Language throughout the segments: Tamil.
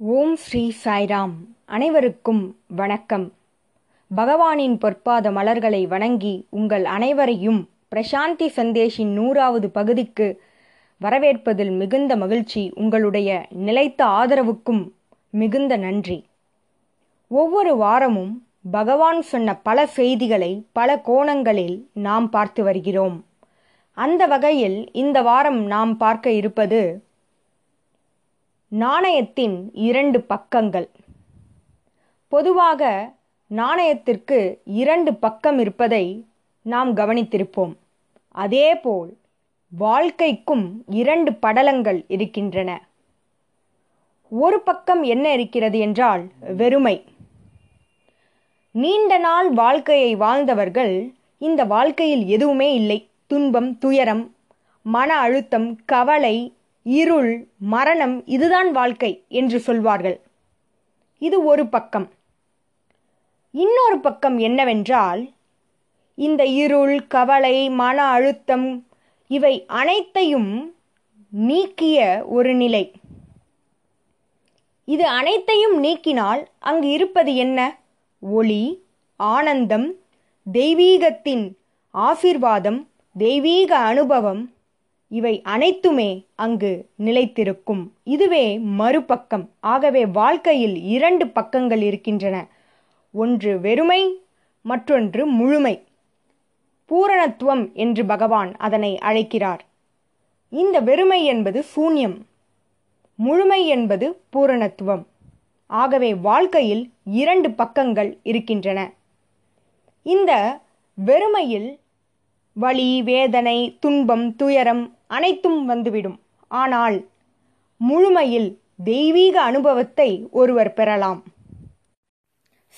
ஓம் ஸ்ரீ சாய்ராம். அனைவருக்கும் வணக்கம். பகவானின் பொற்பாத மலர்களை வணங்கி உங்கள் அனைவரையும் பிரசாந்தி சந்தேஷின் நூறாவது பகுதிக்கு வரவேற்பதில் மிகுந்த மகிழ்ச்சி உங்களுடைய நிலைத்த ஆதரவுக்கும் மிகுந்த நன்றி. ஒவ்வொரு வாரமும் பகவான் சொன்ன பல செய்திகளை பல கோணங்களில் நாம் பார்த்து வருகிறோம். அந்த வகையில் இந்த வாரம் நாம் பார்க்க இருப்பது நாணயத்தின் இரண்டு பக்கங்கள். பொதுவாக நாணயத்திற்கு இரண்டு பக்கம் இருப்பதை நாம் கவனித்திருப்போம். அதேபோல் வாழ்க்கைக்கும் இரண்டு படலங்கள் இருக்கின்றன. ஒரு பக்கம் என்ன இருக்கிறது என்றால் வெறுமை. நீண்ட நாள் வாழ்க்கையை வாழ்ந்தவர்கள் இந்த வாழ்க்கையில் எதுவுமே இல்லை. துன்பம் துயரம் மன அழுத்தம் கவலை இருள் மரணம் இதுதான் வாழ்க்கை என்று சொல்வார்கள். இது ஒரு பக்கம். இன்னொரு பக்கம் என்னவென்றால் இந்த இருள் கவலை மன அழுத்தம் இவை அனைத்தையும் நீக்கிய ஒரு நிலை. இது அனைத்தையும் நீக்கினால் அங்கு இருப்பது என்ன? ஒளி ஆனந்தம் தெய்வீகத்தின் ஆசிர்வாதம் தெய்வீக அனுபவம் இவை அனைத்துமே அங்கு நிலைத்திருக்கும். இதுவே மறுபக்கம். ஆகவே வாழ்க்கையில் இரண்டு பக்கங்கள் இருக்கின்றன. ஒன்று வெறுமை மற்றொன்று முழுமை. பூரணத்துவம் என்று பகவான் அதனை அழைக்கிறார். இந்த வெறுமை என்பது சூன்யம். முழுமை என்பது பூரணத்துவம். ஆகவே வாழ்க்கையில் இரண்டு பக்கங்கள் இருக்கின்றன. இந்த வெறுமையில் வலி வேதனை துன்பம் துயரம் அனைத்தும் வந்துவிடும். ஆனால் முழுமையில் தெய்வீக அனுபவத்தை ஒருவர் பெறலாம்.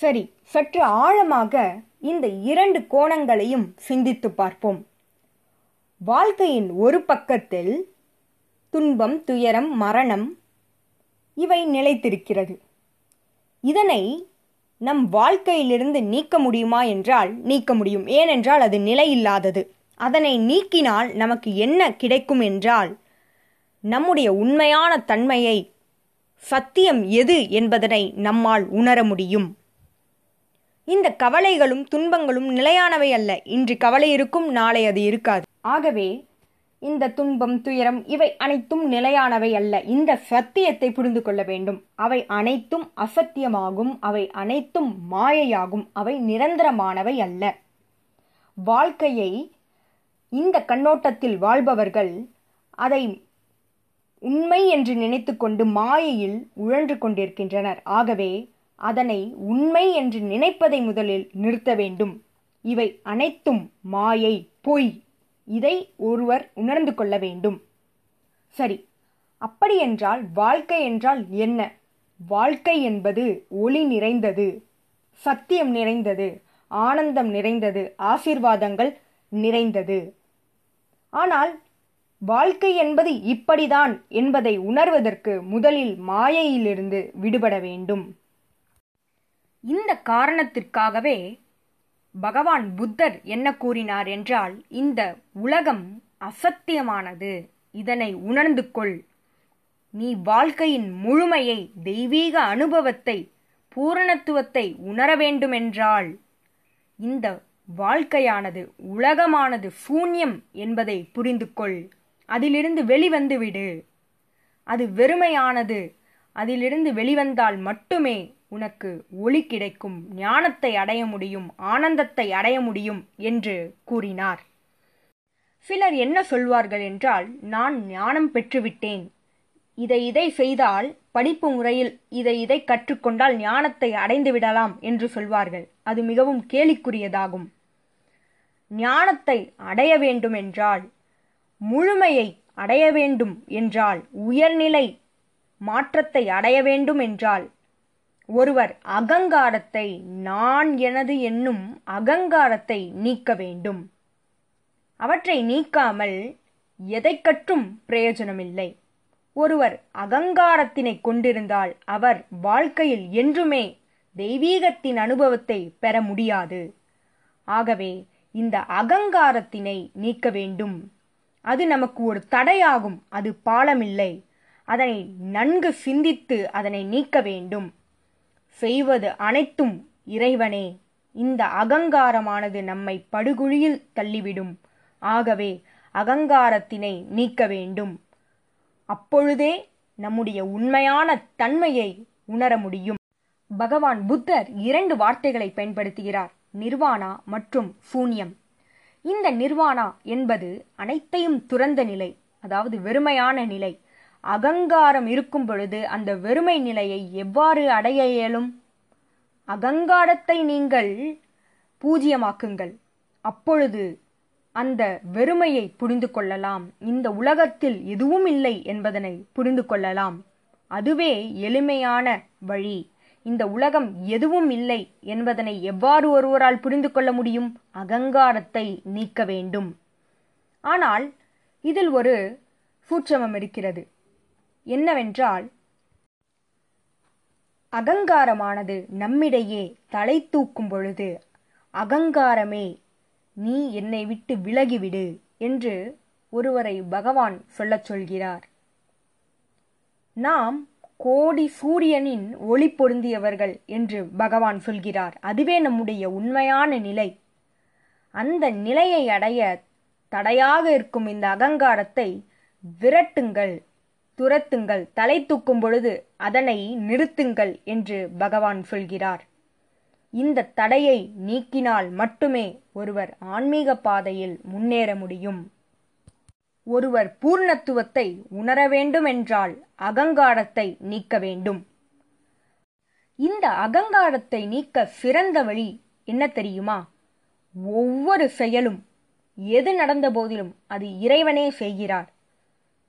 சரி சற்று ஆழமாக இந்த இரண்டு கோணங்களையும் சிந்தித்து பார்ப்போம். வாழ்க்கையின் ஒரு பக்கத்தில் துன்பம் துயரம் மரணம் இவை நிலைத்திருக்கிறது. இதனை நம் வாழ்க்கையிலிருந்து நீக்க முடியுமா என்றால் நீக்க முடியும். ஏனென்றால் அது நிலையில்லாதது. அதனை நீக்கினால் நமக்கு என்ன கிடைக்கும் என்றால் நம்முடைய உண்மையான தன்மையை சத்தியம் எது என்பதனை நம்மால் உணர முடியும். இந்த கவலைகளும் துன்பங்களும் நிலையானவை அல்ல. இன்று கவலை இருக்கும் நாளை அது இருக்காது. ஆகவே இந்த துன்பம் துயரம் இவை அனைத்தும் நிலையானவை அல்ல. இந்த சத்தியத்தை புரிந்து கொள்ள வேண்டும். அவை அனைத்தும் அசத்தியமாகும். அவை அனைத்தும் மாயையாகும். அவை நிரந்தரமானவை அல்ல. வாழ்க்கையை இந்த கண்ணோட்டத்தில் வாழ்பவர்கள் அதை உண்மை என்று நினைத்துக்கொண்டு மாயையில் உழன்று கொண்டிருக்கின்றனர். ஆகவே அதனை உண்மை என்று நினைப்பதை முதலில் நிறுத்த வேண்டும். இவை அனைத்தும் மாயை பொய். இதை ஒருவர் உணர்ந்து கொள்ள வேண்டும். சரி அப்படியென்றால் வாழ்க்கை என்றால் என்ன? வாழ்க்கை என்பது ஒளி நிறைந்தது சத்தியம் நிறைந்தது ஆனந்தம் நிறைந்தது ஆசீர்வாதங்கள் நிறைந்தது. ஆனால் வாழ்க்கை என்பது இப்படிதான் என்பதை உணர்வதற்கு முதலில் மாயையிலிருந்து விடுபட வேண்டும். இந்த காரணத்திற்காகவே பகவான் புத்தர் என்ன கூறினார் என்றால் இந்த உலகம் அசத்தியமானது. இதனை உணர்ந்து கொள். நீ வாழ்க்கையின் முழுமையை தெய்வீக அனுபவத்தை பூரணத்துவத்தை உணர வேண்டுமென்றால் இந்த வாழ்க்கையானது உலகமானது சூன்யம் என்பதை புரிந்து கொள் அதிலிருந்து வெளிவந்து விடு அது வெறுமையானது. அதிலிருந்து வெளிவந்தால் மட்டுமே உனக்கு ஒளி கிடைக்கும். ஞானத்தை அடைய முடியும் ஆனந்தத்தை அடைய முடியும் என்று கூறினார். சிலர் என்ன சொல்வார்கள் என்றால் நான் ஞானம் பெற்றுவிட்டேன். இதை இதை செய்தால் படிப்பு முறையில் இதை இதை கற்றுக்கொண்டால் ஞானத்தை அடைந்து விடலாம் என்று சொல்வார்கள். அது மிகவும் கேலிக்குரியதாகும். ஞானத்தை அடைய வேண்டுமென்றால் முழுமையை அடைய வேண்டும் என்றால் உயர்நிலை மாற்றத்தை அடைய வேண்டும் என்றால் ஒருவர் அகங்காரத்தை நான் எனது என்னும் அகங்காரத்தை நீக்க வேண்டும். அவற்றை நீக்காமல் எதை கற்றும் பிரயோஜனமில்லை. ஒருவர் அகங்காரத்தினை கொண்டிருந்தால் அவர் வாழ்க்கையில் என்றுமே தெய்வீகத்தின் அனுபவத்தை பெற முடியாது. ஆகவே இந்த அகங்காரத்தினை நீக்க வேண்டும். அது நமக்கு ஒரு தடையாகும். அது பாலமில்லை. அதனை நன்கு சிந்தித்து அதனை நீக்க வேண்டும். செய்வது அனைத்தும் இறைவனே. இந்த அகங்காரமானது நம்மை படுகுழியில் தள்ளிவிடும். ஆகவே அகங்காரத்தினை நீக்க வேண்டும். அப்பொழுதே நம்முடைய உண்மையான தன்மையை உணர முடியும். பகவான் புத்தர் இரண்டு வார்த்தைகளை பயன்படுத்துகிறார். நிர்வாணா மற்றும் சூன்யம். இந்த நிர்வாணா என்பது அனைத்தையும் துறந்த நிலை அதாவது வெறுமையான நிலை. அகங்காரம் இருக்கும் பொழுது அந்த வெறுமை நிலையை எவ்வாறு அடைய இயலும்? அகங்காரத்தை நீங்கள் பூஜ்யமாக்குங்கள். அப்பொழுது அந்த வெறுமையை புரிந்து கொள்ளலாம். இந்த உலகத்தில் எதுவும் இல்லை என்பதனை புரிந்து கொள்ளலாம். அதுவே எளிமையான வழி. இந்த உலகம் எதுவும் இல்லை என்பதனை எவ்வாறு ஒருவரால் புரிந்து கொள்ள முடியும்? அகங்காரத்தை நீக்க வேண்டும். ஆனால் இதில் ஒரு சூட்சமம் இருக்கிறது. என்னவென்றால் அகங்காரமானது நம்மிடையே தலை தூக்கும் பொழுது அகங்காரமே நீ என்னை விட்டு விலகிவிடு என்று ஒருவரை பகவான் சொல்லச் சொல்கிறார். நாம் கோடி சூரியனின் ஒளி பொருந்தியவர்கள் என்று பகவான் சொல்கிறார். அதுவே நம்முடைய உண்மையான நிலை. அந்த நிலையை அடைய தடையாக இருக்கும் இந்த அகங்காரத்தை விரட்டுங்கள் துரத்துங்கள் தலை தூக்கும் பொழுது அதனை நிறுத்துங்கள் என்று பகவான் சொல்கிறார். இந்த தடையை நீக்கினால் மட்டுமே ஒருவர் ஆன்மீக பாதையில் முன்னேற முடியும். ஒருவர் பூர்ணத்துவத்தை உணர வேண்டுமென்றால் அகங்காரத்தை நீக்க வேண்டும். இந்த அகங்காரத்தை நீக்க சிறந்த வழி என்ன தெரியுமா? ஒவ்வொரு செயலும் எது நடந்த போதிலும் அது இறைவனே செய்கிறார்.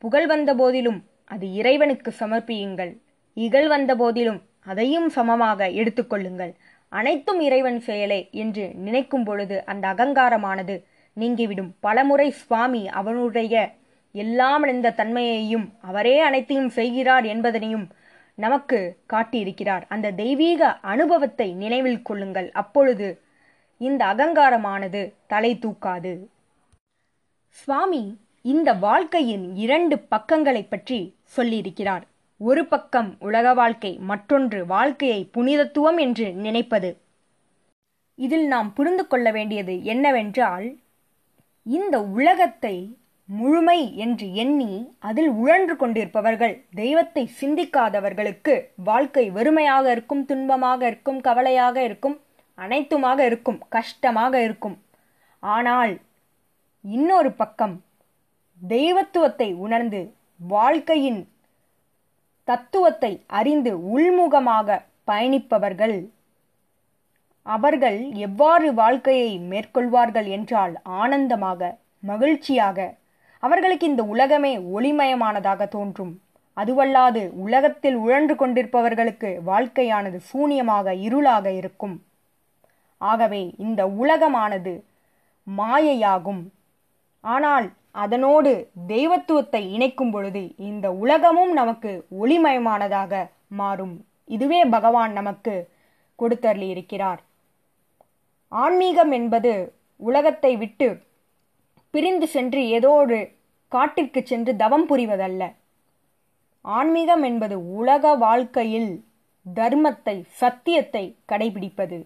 புகழ் வந்த போதிலும் அது இறைவனுக்கு சமர்ப்பியுங்கள். இகழ் வந்த போதிலும் அதையும் சமமாக எடுத்துக்கொள்ளுங்கள் அனைத்தும் இறைவன் செயலே என்று நினைக்கும் பொழுது அந்த அகங்காரமானது நீங்கிவிடும். பலமுறை சுவாமி அவனுடைய எல்லாம் இந்த தன்மையையும் அவரே அனைத்தையும் செய்கிறார் என்பதனையும் நமக்கு காட்டியிருக்கிறார். அந்த தெய்வீக அனுபவத்தை நினைவில் கொள்ளுங்கள். அப்பொழுது இந்த அகங்காரமானது தலை தூக்காது. சுவாமி இந்த வாழ்க்கையின் இரண்டு பக்கங்களை பற்றி சொல்லியிருக்கிறார். ஒரு பக்கம் உலக வாழ்க்கை மற்றொன்று வாழ்க்கையை புனிதத்துவம் என்று நினைப்பது. இதில் நாம் புரிந்து கொள்ள வேண்டியது என்னவென்றால் இந்த உலகத்தை முழுமை என்று எண்ணி அதில் உழன்று கொண்டிருப்பவர்கள் தெய்வத்தை சிந்திக்காதவர்களுக்கு வாழ்க்கை வெறுமையாக இருக்கும் துன்பமாக இருக்கும் கவலையாக இருக்கும் அனைத்துமாக இருக்கும் கஷ்டமாக இருக்கும். ஆனால் இன்னொரு பக்கம் தெய்வத்துவத்தை உணர்ந்து வாழ்க்கையின் தத்துவத்தை அறிந்து உள்முகமாக பயணிப்பவர்கள் அவர்கள் எவ்வாறு வாழ்க்கையை மேற்கொள்வார்கள் என்றால் ஆனந்தமாக மகிழ்ச்சியாக. அவர்களுக்கு இந்த உலகமே ஒளிமயமானதாக தோன்றும். அதுவல்லாது உலகத்தில் உழன்று கொண்டிருப்பவர்களுக்கு வாழ்க்கையானது சூனியமாக இருளாக இருக்கும். ஆகவே இந்த உலகமானது மாயையாகும். ஆனால் அதனோடு தெய்வத்துவத்தை இணைக்கும் பொழுது இந்த உலகமும் நமக்கு ஒளிமயமானதாக மாறும். இதுவே பகவான் நமக்கு கொடுத்தருளி இருக்கிறார் ஆன்மீகம் என்பது உலகத்தை விட்டு பிரிந்து சென்று ஏதோ ஒரு காட்டிற்கு சென்று தவம் புரிவதல்ல. ஆன்மீகம் என்பது உலக வாழ்க்கையில் தர்மத்தை சத்தியத்தை கடைபிடிப்பது.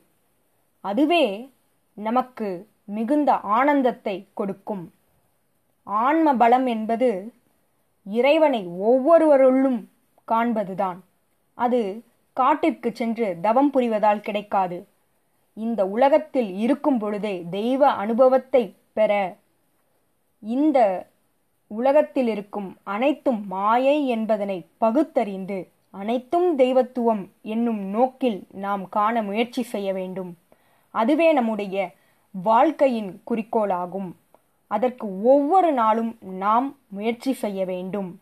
அதுவே நமக்கு மிகுந்த ஆனந்தத்தை கொடுக்கும். ஆன்ம பலம் என்பது இறைவனை ஒவ்வொருவருள்ளும் காண்பதுதான். அது காட்டிற்கு சென்று தவம் புரிவதால் கிடைக்காது. இந்த உலகத்தில் இருக்கும் பொழுதே தெய்வ அனுபவத்தை பெற. இந்த உலகத்தில் இருக்கும் அனைத்தும் மாயை என்பதனை பகுத்தறிந்து அனைத்தும் தெய்வத்துவம் என்னும் நோக்கில் நாம் காண முயற்சி செய்ய வேண்டும். அதுவே நம்முடைய வாழ்க்கையின் குறிக்கோளாகும். அதற்கு ஒவ்வொரு நாளும் நாம் முயற்சி செய்ய வேண்டும்.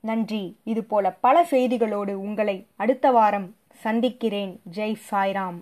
நன்றி. இதுபோல பல செய்திகளோடு உங்களை அடுத்த வாரம் சந்திக்கிறேன். ஜெய் சாய்ராம்.